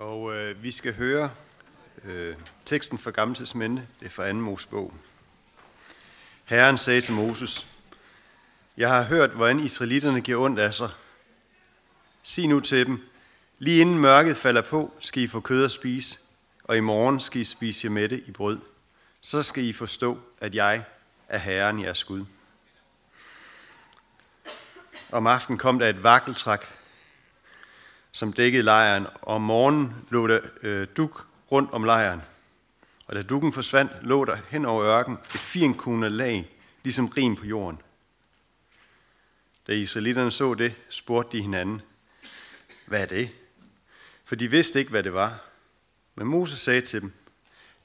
Og øh, vi skal høre øh, teksten fra Gamle Testamente, det er fra 2. Mosebog. Herren sagde til Moses, Jeg har hørt, hvordan israelitterne giver ondt af sig. Sig nu til dem, lige inden mørket falder på, skal I få kød at spise, og i morgen skal I spise jer mætte i brød. Så skal I forstå, at jeg er Herren jeres Gud. Om aftenen kom der et vakkeltræk som dækkede lejren, og om morgenen lå der øh, duk rundt om lejren. Og da dukken forsvandt, lå der hen over ørken et firenkone lag, ligesom rim på jorden. Da israelitterne så det, spurgte de hinanden, hvad er det? For de vidste ikke, hvad det var. Men Moses sagde til dem,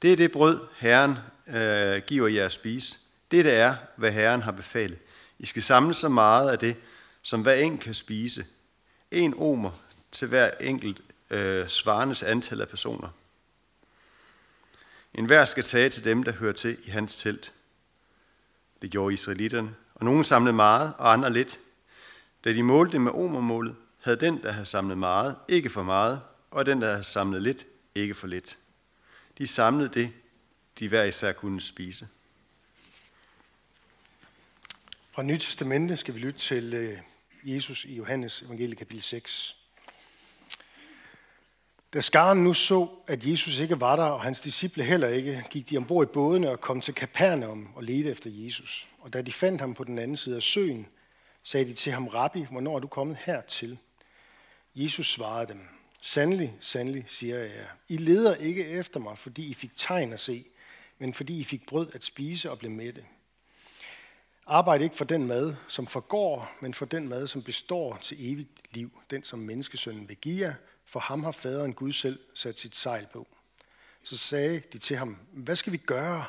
det er det brød, Herren øh, giver jer at spise. Det er, hvad Herren har befalet. I skal samle så meget af det, som hver en kan spise. En omer til hver enkelt øh, svarendes antal af personer. En hver skal tage til dem, der hører til i hans telt. Det gjorde israelitterne, og nogen samlede meget, og andre lidt. Da de målte med omermålet, havde den, der havde samlet meget, ikke for meget, og den, der havde samlet lidt, ikke for lidt. De samlede det, de hver især kunne spise. Fra Nyt Testamente skal vi lytte til øh, Jesus i Johannes evangelie kapitel 6. Da skaren nu så, at Jesus ikke var der, og hans disciple heller ikke, gik de ombord i bådene og kom til Kapernaum og ledte efter Jesus. Og da de fandt ham på den anden side af søen, sagde de til ham, Rabbi, hvornår er du kommet hertil? Jesus svarede dem, Sandelig, sandelig, siger jeg jer. I leder ikke efter mig, fordi I fik tegn at se, men fordi I fik brød at spise og blev mætte. Arbejd ikke for den mad, som forgår, men for den mad, som består til evigt liv, den som menneskesønnen vil give jer, for ham har faderen Gud selv sat sit sejl på. Så sagde de til ham, hvad skal vi gøre,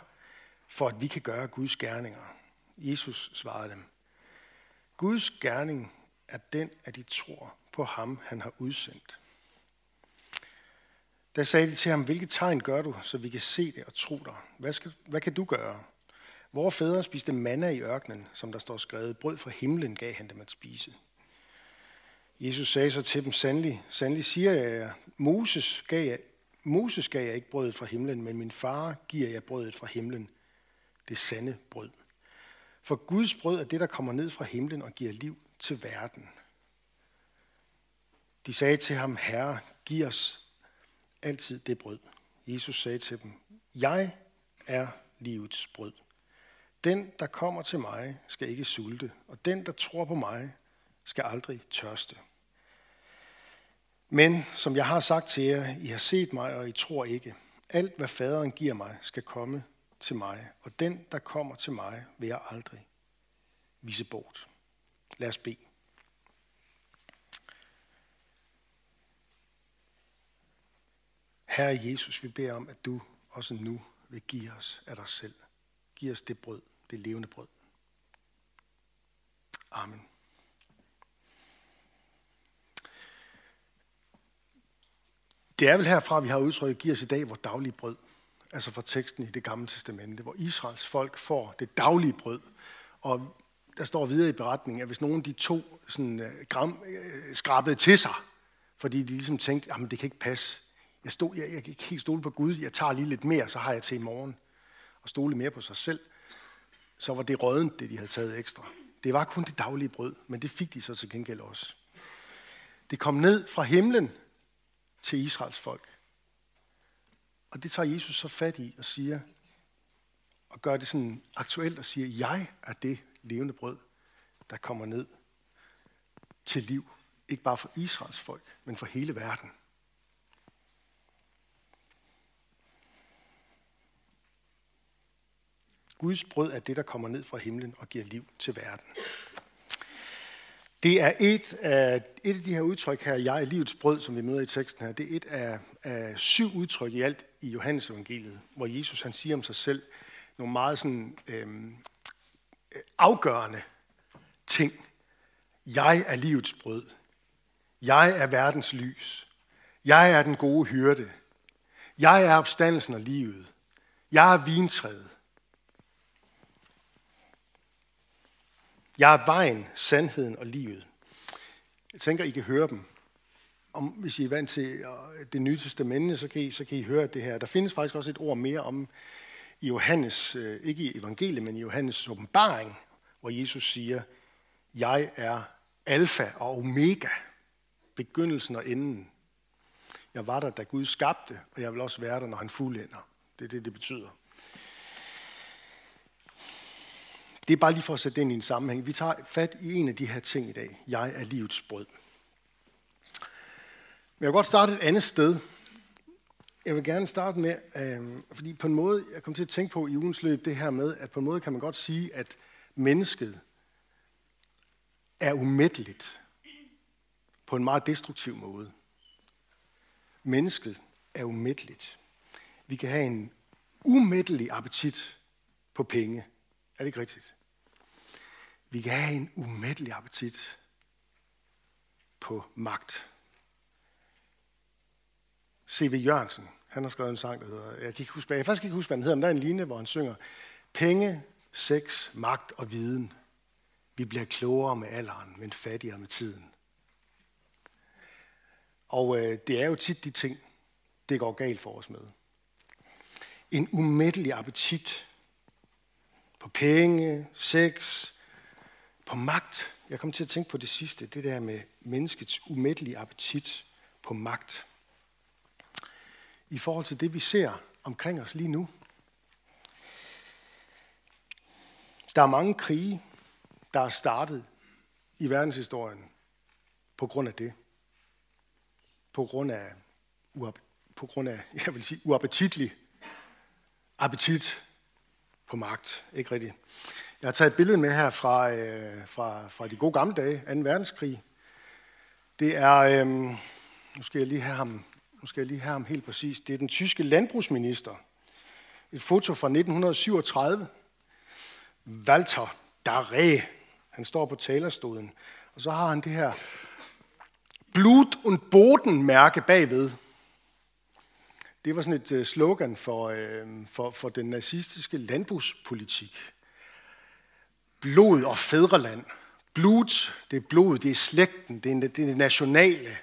for at vi kan gøre Guds gerninger? Jesus svarede dem, Guds gerning er den, at de tror på ham, han har udsendt. Da sagde de til ham, hvilke tegn gør du, så vi kan se det og tro dig? Hvad, skal, hvad kan du gøre? Vore fædre spiste manna i ørkenen, som der står skrevet, brød fra himlen gav han dem at spise. Jesus sagde så til dem, sandelig, sandelig siger jeg jer, Moses gav jeg, Moses gav jeg ikke brødet fra himlen, men min far giver jeg brødet fra himlen, det sande brød. For Guds brød er det, der kommer ned fra himlen og giver liv til verden. De sagde til ham, Herre, giv os altid det brød. Jesus sagde til dem, jeg er livets brød. Den, der kommer til mig, skal ikke sulte, og den, der tror på mig, skal aldrig tørste. Men som jeg har sagt til jer, I har set mig, og I tror ikke. Alt, hvad faderen giver mig, skal komme til mig, og den, der kommer til mig, vil jeg aldrig vise bort. Lad os bede. Herre Jesus, vi beder om, at du også nu vil give os af dig selv. Giv os det brød, det levende brød. Amen. Det er vel herfra, vi har udtrykket, giver os i dag vores daglige brød. Altså fra teksten i det gamle testamente, hvor Israels folk får det daglige brød. Og der står videre i beretningen, at hvis nogen af de to sådan, øh, gram, øh, skrabede til sig, fordi de ligesom tænkte, at det kan ikke passe. Jeg, stod, jeg, jeg kan ikke helt stole på Gud, jeg tager lige lidt mere, så har jeg til i morgen. Og stole mere på sig selv. Så var det rådent, det de havde taget ekstra. Det var kun det daglige brød, men det fik de så til gengæld også. Det kom ned fra himlen til Israels folk. Og det tager Jesus så fat i og siger, og gør det sådan aktuelt og siger, jeg er det levende brød, der kommer ned til liv. Ikke bare for Israels folk, men for hele verden. Guds brød er det, der kommer ned fra himlen og giver liv til verden. Det er et af, et af de her udtryk her, jeg er livets brød, som vi møder i teksten her, det er et af, af syv udtryk i alt i Johannes evangeliet, hvor Jesus han siger om sig selv nogle meget sådan, øhm, afgørende ting. Jeg er livets brød. Jeg er verdens lys. Jeg er den gode hyrde. Jeg er opstandelsen og livet. Jeg er vintræet. Jeg er vejen, sandheden og livet. Jeg tænker, I kan høre dem. om, hvis I er vant til øh, det nye testamente, så kan, I, så kan I høre det her. Der findes faktisk også et ord mere om i Johannes, øh, ikke i evangeliet, men i Johannes åbenbaring, hvor Jesus siger, jeg er alfa og omega, begyndelsen og enden. Jeg var der, da Gud skabte, og jeg vil også være der, når han fuldender. Det er det, det betyder. Det er bare lige for at sætte det ind i en sammenhæng. Vi tager fat i en af de her ting i dag. Jeg er livets brød. Men jeg vil godt starte et andet sted. Jeg vil gerne starte med, øh, fordi på en måde, jeg kom til at tænke på i ugens løb det her med, at på en måde kan man godt sige, at mennesket er umætteligt på en meget destruktiv måde. Mennesket er umætteligt. Vi kan have en umættelig appetit på penge. Er det ikke rigtigt? Vi kan have en umættelig appetit på magt. C.V. Jørgensen, han har skrevet en sang, der hedder, jeg kan ikke huske, jeg kan faktisk ikke huske, hvad den hedder, men der er en linje, hvor han synger, penge, sex, magt og viden. Vi bliver klogere med alderen, men fattigere med tiden. Og øh, det er jo tit de ting, det går galt for os med. En umættelig appetit på penge, sex, på magt. Jeg kom til at tænke på det sidste, det der med menneskets umættelige appetit på magt. I forhold til det, vi ser omkring os lige nu. Der er mange krige, der er startet i verdenshistorien på grund af det. På grund af, på grund af jeg vil sige, uappetitlig appetit på magt. Ikke rigtigt. Jeg har taget et billede med her fra, øh, fra, fra de gode gamle dage, 2. verdenskrig. Det er, øh, nu skal jeg lige have ham, nu skal jeg lige have ham helt præcis. Det er den tyske landbrugsminister. Et foto fra 1937. Walter Daré. Han står på talerstolen. Og så har han det her Blut und Boden mærke bagved. Det var sådan et øh, slogan for, øh, for, for den nazistiske landbrugspolitik. Blod og fædreland. Blod, det er blod, det er slægten, det er det, er det nationale,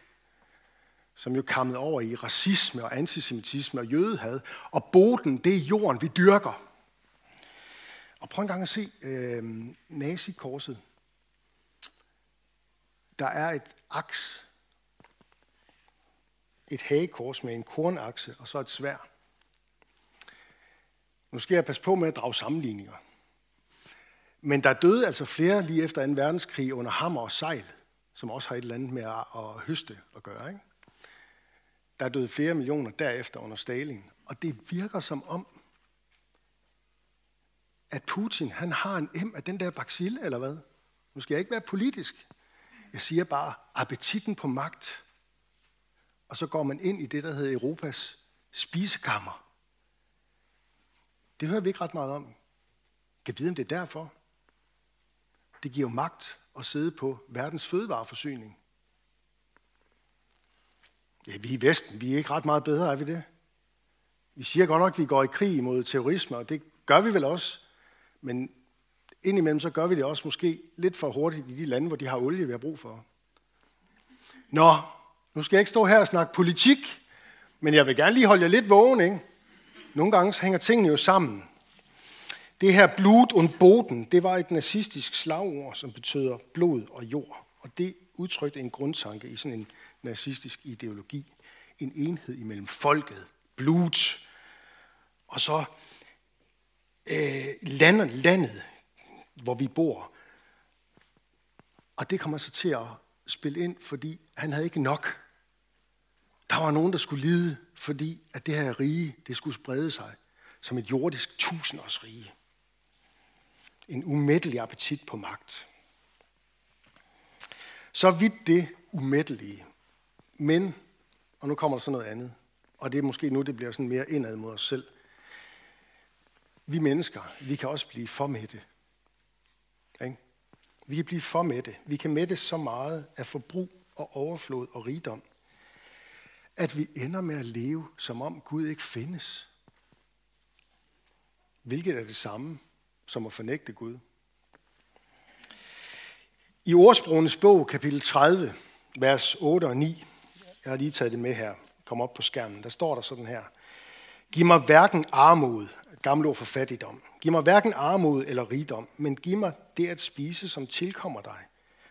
som jo kammede over i racisme og antisemitisme og jødehad. Og boden, det er jorden, vi dyrker. Og prøv en gang at se øh, nazikorset. Der er et aks et hagekors med en kornakse og så et svær. Nu skal jeg passe på med at drage sammenligninger. Men der døde altså flere lige efter 2. verdenskrig under hammer og sejl, som også har et eller andet med at høste at gøre. Ikke? Der døde flere millioner derefter under Stalin. Og det virker som om, at Putin han har en em af den der baksille, eller hvad? Nu skal jeg ikke være politisk. Jeg siger bare, appetitten på magt og så går man ind i det, der hedder Europas spisekammer. Det hører vi ikke ret meget om. Kan vide, om det er derfor? Det giver jo magt at sidde på verdens fødevareforsyning. Ja, vi er i Vesten, vi er ikke ret meget bedre, er vi det? Vi siger godt nok, at vi går i krig mod terrorisme, og det gør vi vel også. Men indimellem så gør vi det også måske lidt for hurtigt i de lande, hvor de har olie, vi har brug for. Nå, nu skal jeg ikke stå her og snakke politik, men jeg vil gerne lige holde jer lidt vågen, ikke? Nogle gange hænger tingene jo sammen. Det her blod und Boden, det var et nazistisk slagord, som betyder blod og jord. Og det udtrykte en grundtanke i sådan en nazistisk ideologi. En enhed imellem folket, blod, og så øh, landet, landet, hvor vi bor. Og det kommer så til at spille ind, fordi han havde ikke nok. Der var nogen, der skulle lide, fordi at det her rige, det skulle sprede sig som et jordisk tusindårsrige. En umættelig appetit på magt. Så vidt det umættelige. Men, og nu kommer der så noget andet, og det er måske nu, det bliver sådan mere indad mod os selv. Vi mennesker, vi kan også blive for mætte. Ikke? Vi kan blive for mætte. Vi kan mætte så meget af forbrug og overflod og rigdom, at vi ender med at leve, som om Gud ikke findes. Hvilket er det samme som at fornægte Gud. I ordsprogenes bog, kapitel 30, vers 8 og 9, Jeg har lige taget det med her. Kom op på skærmen. Der står der sådan her. Giv mig hverken armod, et gammelt ord for fattigdom. Giv mig hverken armod eller rigdom, men giv mig det at spise, som tilkommer dig.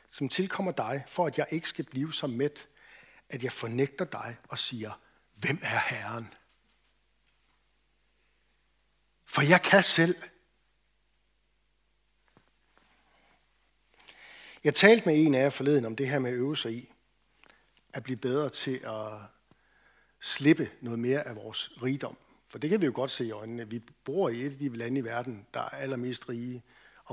Som tilkommer dig, for at jeg ikke skal blive så mæt, at jeg fornægter dig og siger, hvem er Herren? For jeg kan selv. Jeg talte med en af jer forleden om det her med at øve sig i, at blive bedre til at slippe noget mere af vores rigdom. For det kan vi jo godt se i øjnene. Vi bor i et af de lande i verden, der er allermest rige.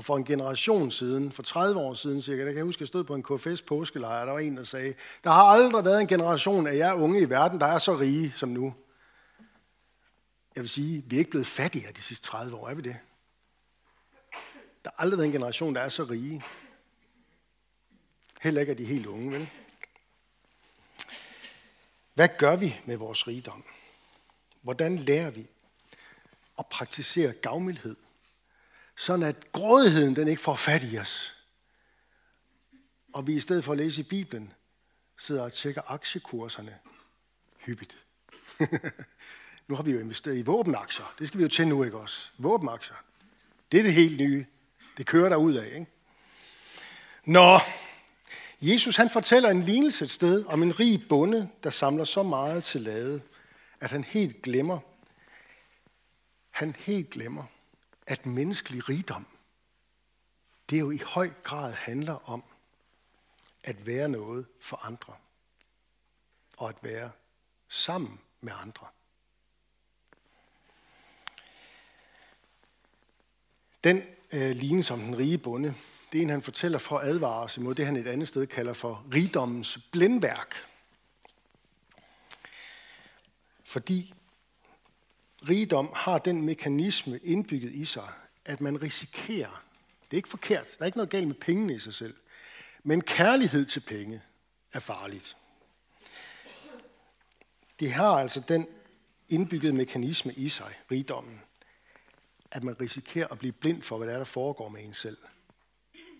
Og for en generation siden, for 30 år siden cirka, der kan jeg huske, at jeg stod på en KFS påskelejr, der var en, der sagde, der har aldrig været en generation af jer unge i verden, der er så rige som nu. Jeg vil sige, vi er ikke blevet fattigere de sidste 30 år, er vi det? Der har aldrig været en generation, der er så rige. Heller ikke er de helt unge, vel? Hvad gør vi med vores rigdom? Hvordan lærer vi at praktisere gavmildhed? Sådan at grådigheden den ikke får fat i os. Og vi i stedet for at læse i Bibelen, sidder og tjekker aktiekurserne hyppigt. nu har vi jo investeret i våbenaktier. Det skal vi jo til nu, ikke også? Våbenaktier. Det er det helt nye. Det kører der ud af, ikke? Nå, Jesus han fortæller en lignelse et sted om en rig bonde, der samler så meget til lade, at han helt glemmer, han helt glemmer, at menneskelig rigdom, det jo i høj grad handler om at være noget for andre. Og at være sammen med andre. Den øh, lignelse som den rige bonde, det er en, han fortæller for at advare os imod det, han et andet sted kalder for rigdommens blindværk. Fordi rigdom har den mekanisme indbygget i sig, at man risikerer, det er ikke forkert, der er ikke noget galt med pengene i sig selv, men kærlighed til penge er farligt. Det har altså den indbyggede mekanisme i sig, rigdommen, at man risikerer at blive blind for, hvad der er, der foregår med en selv.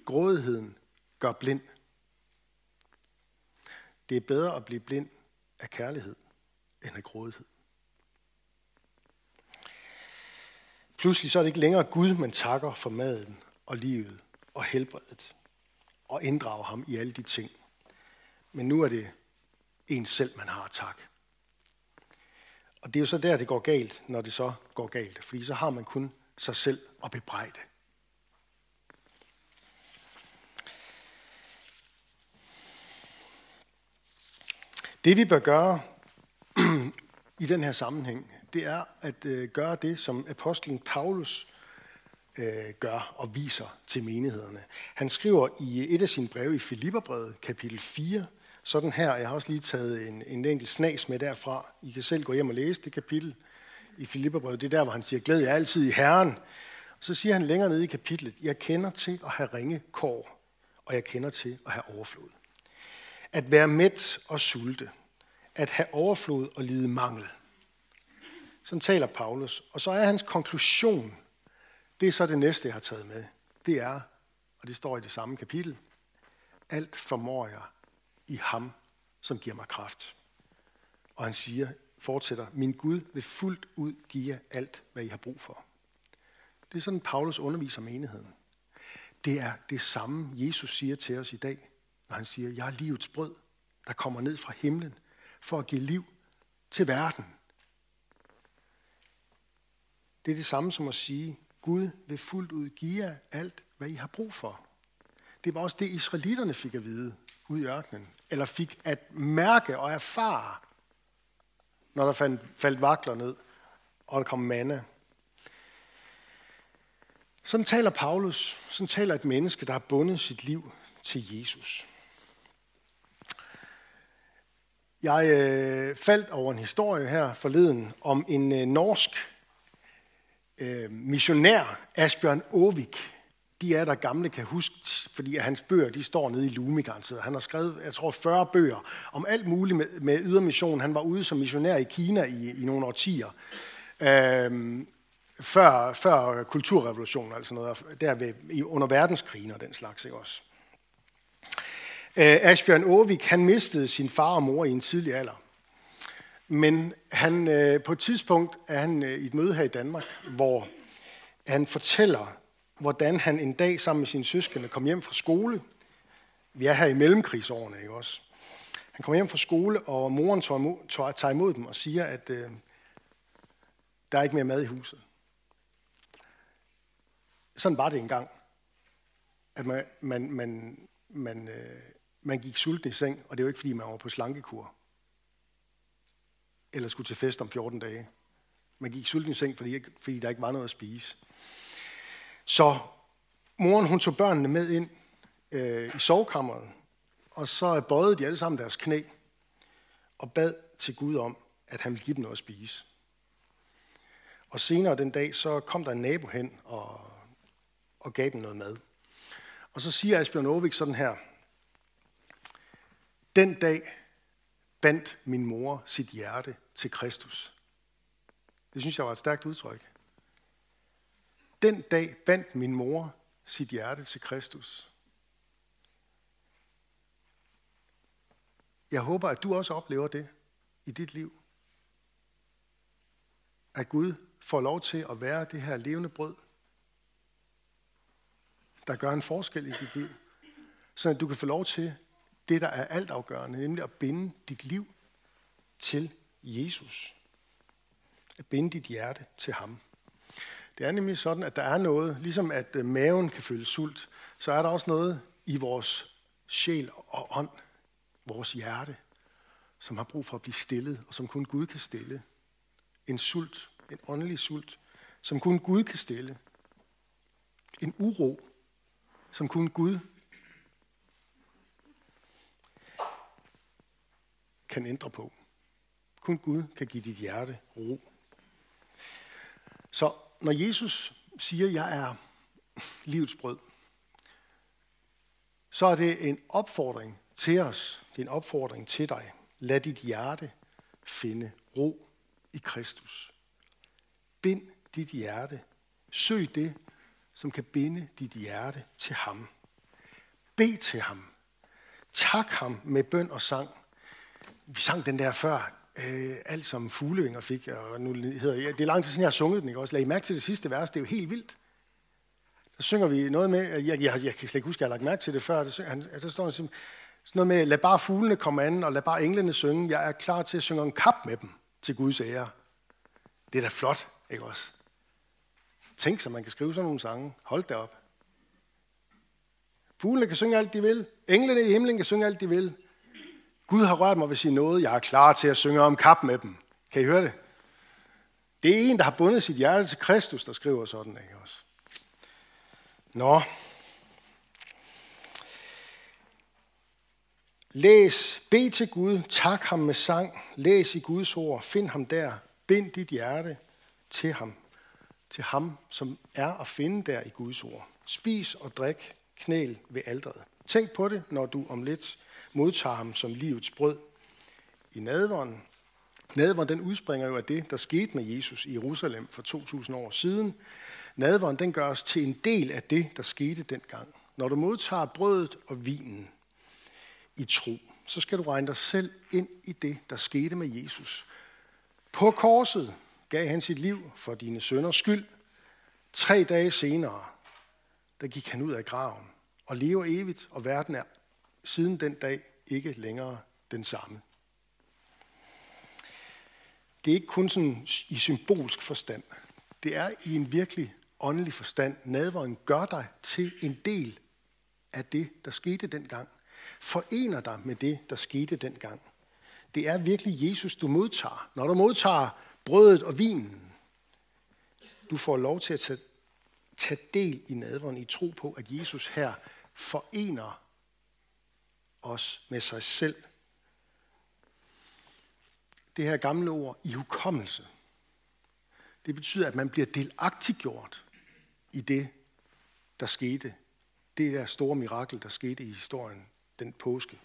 Grådigheden gør blind. Det er bedre at blive blind af kærlighed end af grådighed. Pludselig så er det ikke længere Gud, man takker for maden og livet og helbredet og inddrager ham i alle de ting. Men nu er det en selv, man har tak. Og det er jo så der, det går galt, når det så går galt. Fordi så har man kun sig selv at bebrejde. Det vi bør gøre i den her sammenhæng, det er at øh, gøre det, som apostlen Paulus øh, gør og viser til menighederne. Han skriver i et af sine breve i Filipperbrevet, kapitel 4, sådan her, jeg har også lige taget en, en enkelt snas med derfra. I kan selv gå hjem og læse det kapitel i Filipperbrevet. Det er der, hvor han siger, glæd jer altid i Herren. Så siger han længere nede i kapitlet, jeg kender til at have ringe kår, og jeg kender til at have overflod. At være mæt og sulte. At have overflod og lide mangel. Sådan taler Paulus. Og så er hans konklusion, det er så det næste, jeg har taget med. Det er, og det står i det samme kapitel, alt formår jeg i ham, som giver mig kraft. Og han siger, fortsætter, min Gud vil fuldt ud give jer alt, hvad I har brug for. Det er sådan, Paulus underviser menigheden. Det er det samme, Jesus siger til os i dag, når han siger, jeg er livets brød, der kommer ned fra himlen for at give liv til verden. Det er det samme som at sige, Gud vil fuldt ud give jer alt, hvad I har brug for. Det var også det, israelitterne fik at vide ud i ørkenen. Eller fik at mærke og erfare, når der faldt, faldt vakler ned, og der kom manna. Sådan taler Paulus, sådan taler et menneske, der har bundet sit liv til Jesus. Jeg øh, faldt over en historie her forleden om en øh, norsk øh, missionær, Asbjørn Åvik. De er der gamle kan huske, fordi hans bøger de står nede i Lumigarnet. Han har skrevet, jeg tror, 40 bøger om alt muligt med, med ydermission. Han var ude som missionær i Kina i, i nogle årtier. Øh, før, før kulturrevolutionen, altså noget der ved, under verdenskrigen og den slags, ikke også? Øh, Asbjørn Åvik, han mistede sin far og mor i en tidlig alder. Men han, øh, på et tidspunkt er han øh, i et møde her i Danmark, hvor han fortæller, hvordan han en dag sammen med sine søskende kom hjem fra skole. Vi er her i mellemkrigsårene, ikke også? Han kommer hjem fra skole, og moren tager imod, tager imod dem og siger, at øh, der er ikke mere mad i huset. Sådan var det engang. At man, man, man, man, øh, man gik sulten i seng, og det er jo ikke, fordi man var på slankekur. Eller skulle til fest om 14 dage. Man gik sulten i seng, fordi, fordi der ikke var noget at spise. Så moren hun tog børnene med ind øh, i sovekammeret, og så bøjede de alle sammen deres knæ og bad til Gud om, at han ville give dem noget at spise. Og senere den dag, så kom der en nabo hen og, og gav dem noget mad. Og så siger Asbjørn Aarvik sådan her. Den dag bandt min mor sit hjerte til Kristus. Det synes jeg var et stærkt udtryk. Den dag bandt min mor sit hjerte til Kristus. Jeg håber, at du også oplever det i dit liv. At Gud får lov til at være det her levende brød, der gør en forskel i dit liv. Så at du kan få lov til det, der er altafgørende, nemlig at binde dit liv til Jesus. At binde dit hjerte til ham. Det er nemlig sådan, at der er noget, ligesom at øh, maven kan føle sult, så er der også noget i vores sjæl og ånd, vores hjerte, som har brug for at blive stillet, og som kun Gud kan stille. En sult, en åndelig sult, som kun Gud kan stille. En uro, som kun Gud kan ændre på. Kun Gud kan give dit hjerte ro. Så når Jesus siger, at jeg er livets brød, så er det en opfordring til os. Det er en opfordring til dig. Lad dit hjerte finde ro i Kristus. Bind dit hjerte. Søg det, som kan binde dit hjerte til ham. Bed til ham. Tak ham med bøn og sang. Vi sang den der før, øh, alt som fuglevinger fik, og nu hedder jeg, det er lang tid siden, jeg har sunget den, ikke også? Lag I mærke til det sidste vers, det er jo helt vildt. Der synger vi noget med, jeg, jeg, jeg kan slet ikke huske, at jeg har lagt mærke til det før, der, han, der står sådan noget med, lad bare fuglene komme an, og lad bare englene synge, jeg er klar til at synge en kap med dem til Guds ære. Det er da flot, ikke også? Tænk sig, man kan skrive sådan nogle sange. Hold det op. Fuglene kan synge alt, de vil. Englene i himlen kan synge alt, de vil. Gud har rørt mig ved sin noget. Jeg er klar til at synge om kap med dem. Kan I høre det? Det er en, der har bundet sit hjerte til Kristus, der skriver sådan, ikke også? Nå. Læs, bed til Gud, tak ham med sang, læs i Guds ord, find ham der, bind dit hjerte til ham, til ham, som er at finde der i Guds ord. Spis og drik knæl ved aldret. Tænk på det, når du om lidt modtager ham som livets brød i nadvånden. Nadvånden den udspringer jo af det, der skete med Jesus i Jerusalem for 2000 år siden. Nadvånden den gør os til en del af det, der skete dengang. Når du modtager brødet og vinen i tro, så skal du regne dig selv ind i det, der skete med Jesus. På korset gav han sit liv for dine sønders skyld. Tre dage senere, der gik han ud af graven og lever evigt, og verden er siden den dag ikke længere den samme. Det er ikke kun sådan i symbolsk forstand. Det er i en virkelig åndelig forstand. Nadveren gør dig til en del af det, der skete dengang. Forener dig med det, der skete dengang. Det er virkelig Jesus, du modtager. Når du modtager brødet og vinen, du får lov til at tage, tage del i nadveren i tro på, at Jesus her forener os med sig selv. Det her gamle ord, i hukommelse, det betyder, at man bliver delagtiggjort i det, der skete. Det der store mirakel, der skete i historien, den påske,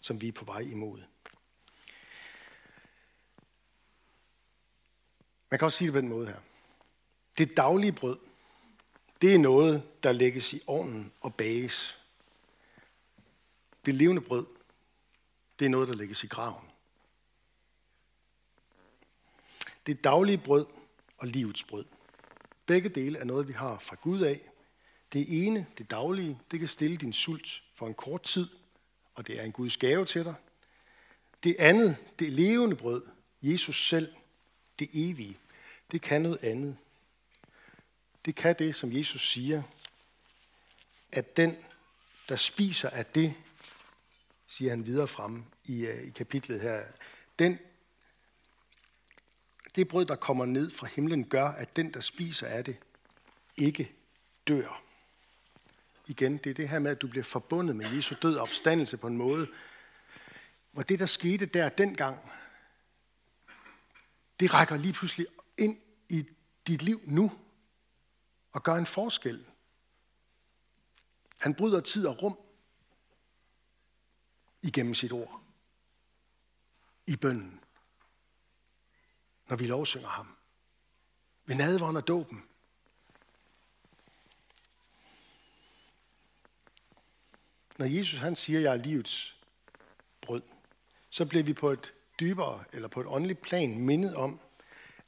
som vi er på vej imod. Man kan også sige det på den måde her. Det daglige brød, det er noget, der lægges i ovnen og bages det levende brød, det er noget, der lægges i graven. Det daglige brød og livets brød. Begge dele er noget, vi har fra Gud af. Det ene, det daglige, det kan stille din sult for en kort tid, og det er en Guds gave til dig. Det andet, det levende brød, Jesus selv, det evige, det kan noget andet. Det kan det, som Jesus siger, at den, der spiser af det, siger han videre frem i, øh, i kapitlet her, den, det brød, der kommer ned fra himlen, gør, at den, der spiser af det, ikke dør. Igen, det er det her med, at du bliver forbundet med Jesu død og opstandelse på en måde, hvor det, der skete der dengang, det rækker lige pludselig ind i dit liv nu og gør en forskel. Han bryder tid og rum igennem sit ord. I bønden. Når vi lovsynger ham. Ved nadvånd og dåben. Når Jesus han siger, jeg er livets brød, så bliver vi på et dybere eller på et åndeligt plan mindet om,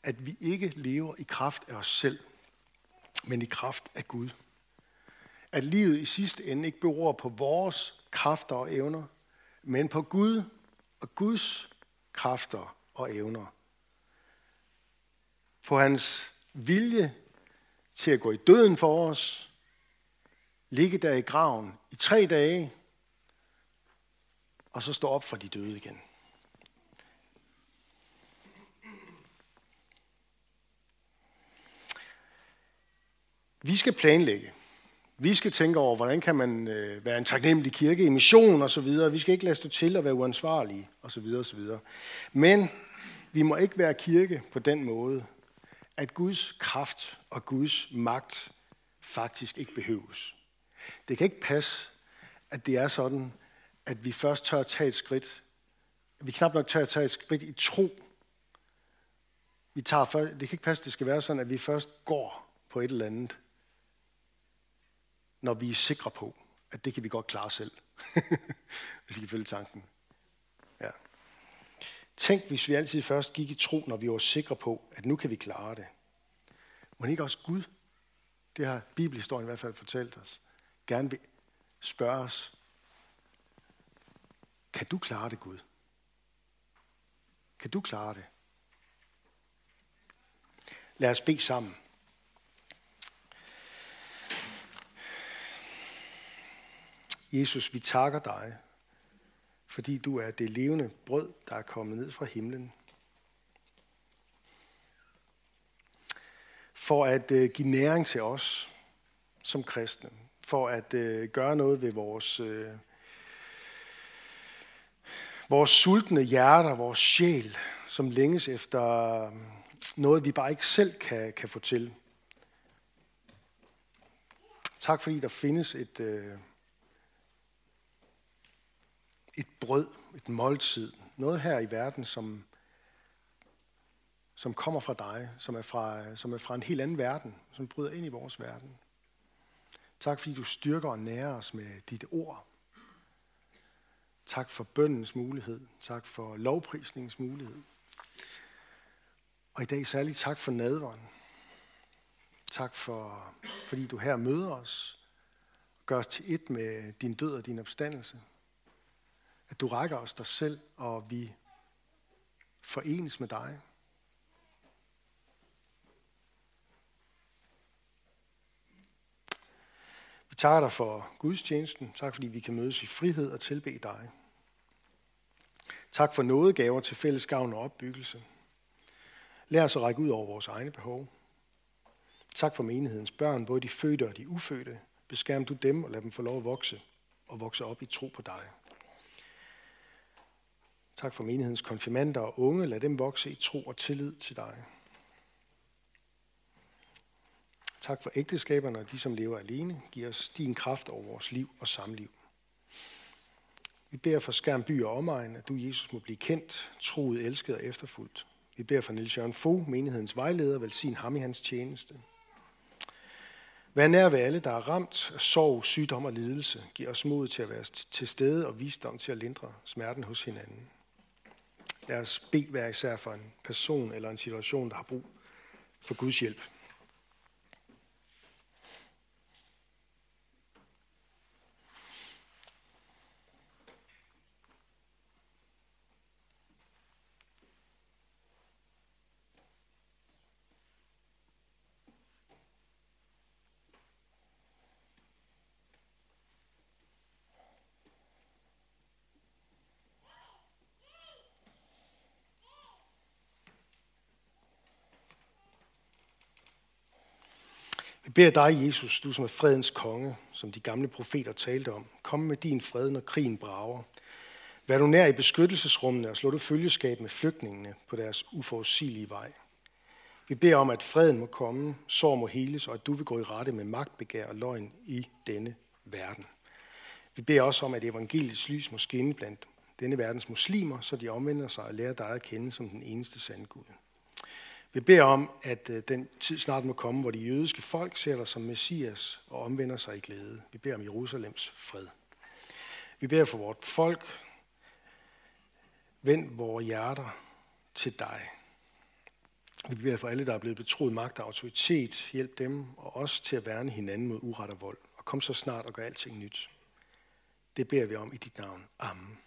at vi ikke lever i kraft af os selv, men i kraft af Gud. At livet i sidste ende ikke beror på vores kræfter og evner, men på Gud og Guds kræfter og evner. På hans vilje til at gå i døden for os, ligge der i graven i tre dage, og så stå op for de døde igen. Vi skal planlægge. Vi skal tænke over, hvordan kan man øh, være en taknemmelig kirke i mission og så videre. Vi skal ikke lade stå til at være uansvarlige og så videre og så videre. Men vi må ikke være kirke på den måde, at Guds kraft og Guds magt faktisk ikke behøves. Det kan ikke passe, at det er sådan, at vi først tør at tage et skridt. Vi knap nok tør at tage et skridt i tro. Vi tager først, det kan ikke passe, at det skal være sådan, at vi først går på et eller andet, når vi er sikre på, at det kan vi godt klare selv. hvis I kan følge tanken. Ja. Tænk, hvis vi altid først gik i tro, når vi var sikre på, at nu kan vi klare det. Men ikke også Gud, det har Bibelhistorien i hvert fald fortalt os, gerne vil spørge os, kan du klare det, Gud? Kan du klare det? Lad os bede sammen. Jesus, vi takker dig, fordi du er det levende brød, der er kommet ned fra himlen. For at øh, give næring til os som kristne. For at øh, gøre noget ved vores, øh, vores sultne hjerter, vores sjæl, som længes efter noget, vi bare ikke selv kan, kan få til. Tak fordi der findes et, øh, et brød, et måltid, noget her i verden, som, som kommer fra dig, som er fra, som er fra en helt anden verden, som bryder ind i vores verden. Tak fordi du styrker og nærer os med dit ord. Tak for bøndens mulighed. Tak for lovprisningens mulighed. Og i dag særligt tak for nadveren. Tak for, fordi du her møder os og gør os til et med din død og din opstandelse. At du rækker os dig selv, og vi forenes med dig. Vi takker dig for gudstjenesten. Tak fordi vi kan mødes i frihed og tilbe dig. Tak for nådegaver til fælles gavn og opbyggelse. Lær os at række ud over vores egne behov. Tak for menighedens børn, både de fødte og de ufødte. Beskærm du dem og lad dem få lov at vokse og vokse op i tro på dig. Tak for menighedens konfirmander og unge. Lad dem vokse i tro og tillid til dig. Tak for ægteskaberne og de, som lever alene. Giv os din kraft over vores liv og samliv. Vi beder for Skærm by og omegn, at du, Jesus, må blive kendt, troet, elsket og efterfuldt. Vi beder for Niels Jørgen Fogh, menighedens vejleder, velsign ham i hans tjeneste. Vær nær ved alle, der er ramt af sorg, sygdom og lidelse. Giv os mod til at være til stede og visdom til at lindre smerten hos hinanden. Lad os bede hver især for en person eller en situation, der har brug for Guds hjælp. Beder dig, Jesus, du som er fredens konge, som de gamle profeter talte om. Kom med din fred, når krigen brager. Vær du nær i beskyttelsesrummene og slå du følgeskab med flygtningene på deres uforudsigelige vej. Vi beder om, at freden må komme, sorg må heles, og at du vil gå i rette med magtbegær og løgn i denne verden. Vi beder også om, at evangeliets lys må skinne blandt denne verdens muslimer, så de omvender sig og lærer dig at kende som den eneste sande Gud. Vi beder om, at øh, den tid snart må komme, hvor de jødiske folk ser dig som Messias og omvender sig i glæde. Vi beder om Jerusalems fred. Vi beder for vort folk. Vend vores hjerter til dig. Vi beder for alle, der er blevet betroet magt og autoritet. Hjælp dem og os til at værne hinanden mod uret og vold. Og kom så snart og gør alting nyt. Det beder vi om i dit navn. Amen.